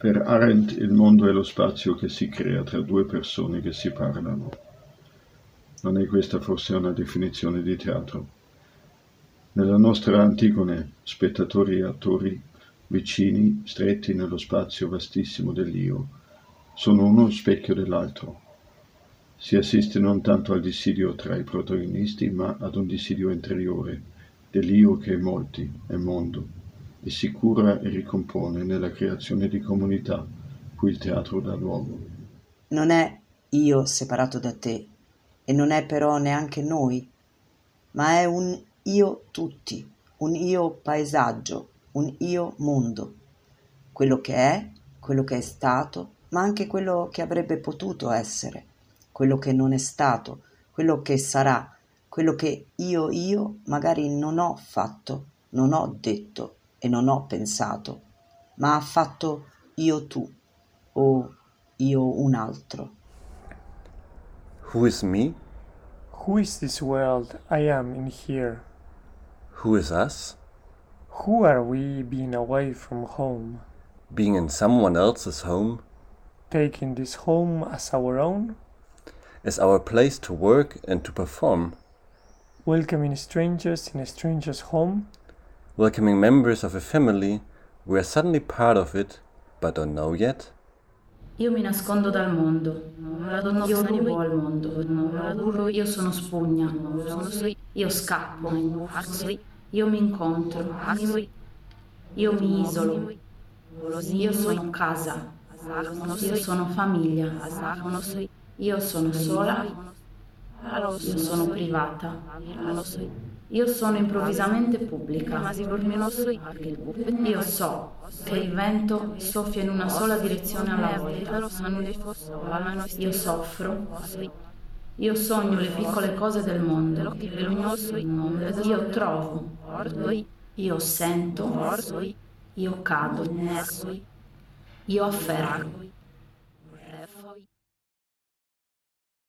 Per Arendt il mondo è lo spazio che si crea tra due persone che si parlano. Non è questa forse una definizione di teatro? Nella nostra Antigone, spettatori e attori, vicini, stretti nello spazio vastissimo dell'io, sono uno specchio dell'altro. Si assiste non tanto al dissidio tra i protagonisti, ma ad un dissidio interiore, dell'io che è molti, è mondo, e si cura e ricompone nella creazione di comunità, cui il teatro dà luogo. Non è io separato da te, e non è però neanche noi, ma è un io tutti, un io paesaggio, un io mondo, quello che è, quello che è stato, ma anche quello che avrebbe potuto essere, quello che non è stato, quello che sarà, quello che io io magari non ho fatto, non ho detto e non ho pensato, ma ha fatto io tu o io un altro. Who is me? Who is this world I am in here? Who is us? Who are we being away from home? Being in someone else's home? Taking this home as our own? As our place to work and to perform? Welcoming strangers in a stranger's home? Welcoming members of a family we are suddenly part of it but don't know yet? Io mi nascondo dal mondo, io rubo al mondo, io sono spugna, io scappo, io mi incontro, io mi isolo, io sono casa, io sono famiglia, io sono sola, io sono privata, io sono improvvisamente pubblica, io so che il vento soffia in una sola direzione alla volta, io soffro, io sogno le piccole cose del mondo, io trovo, io sento, io cado, io afferro.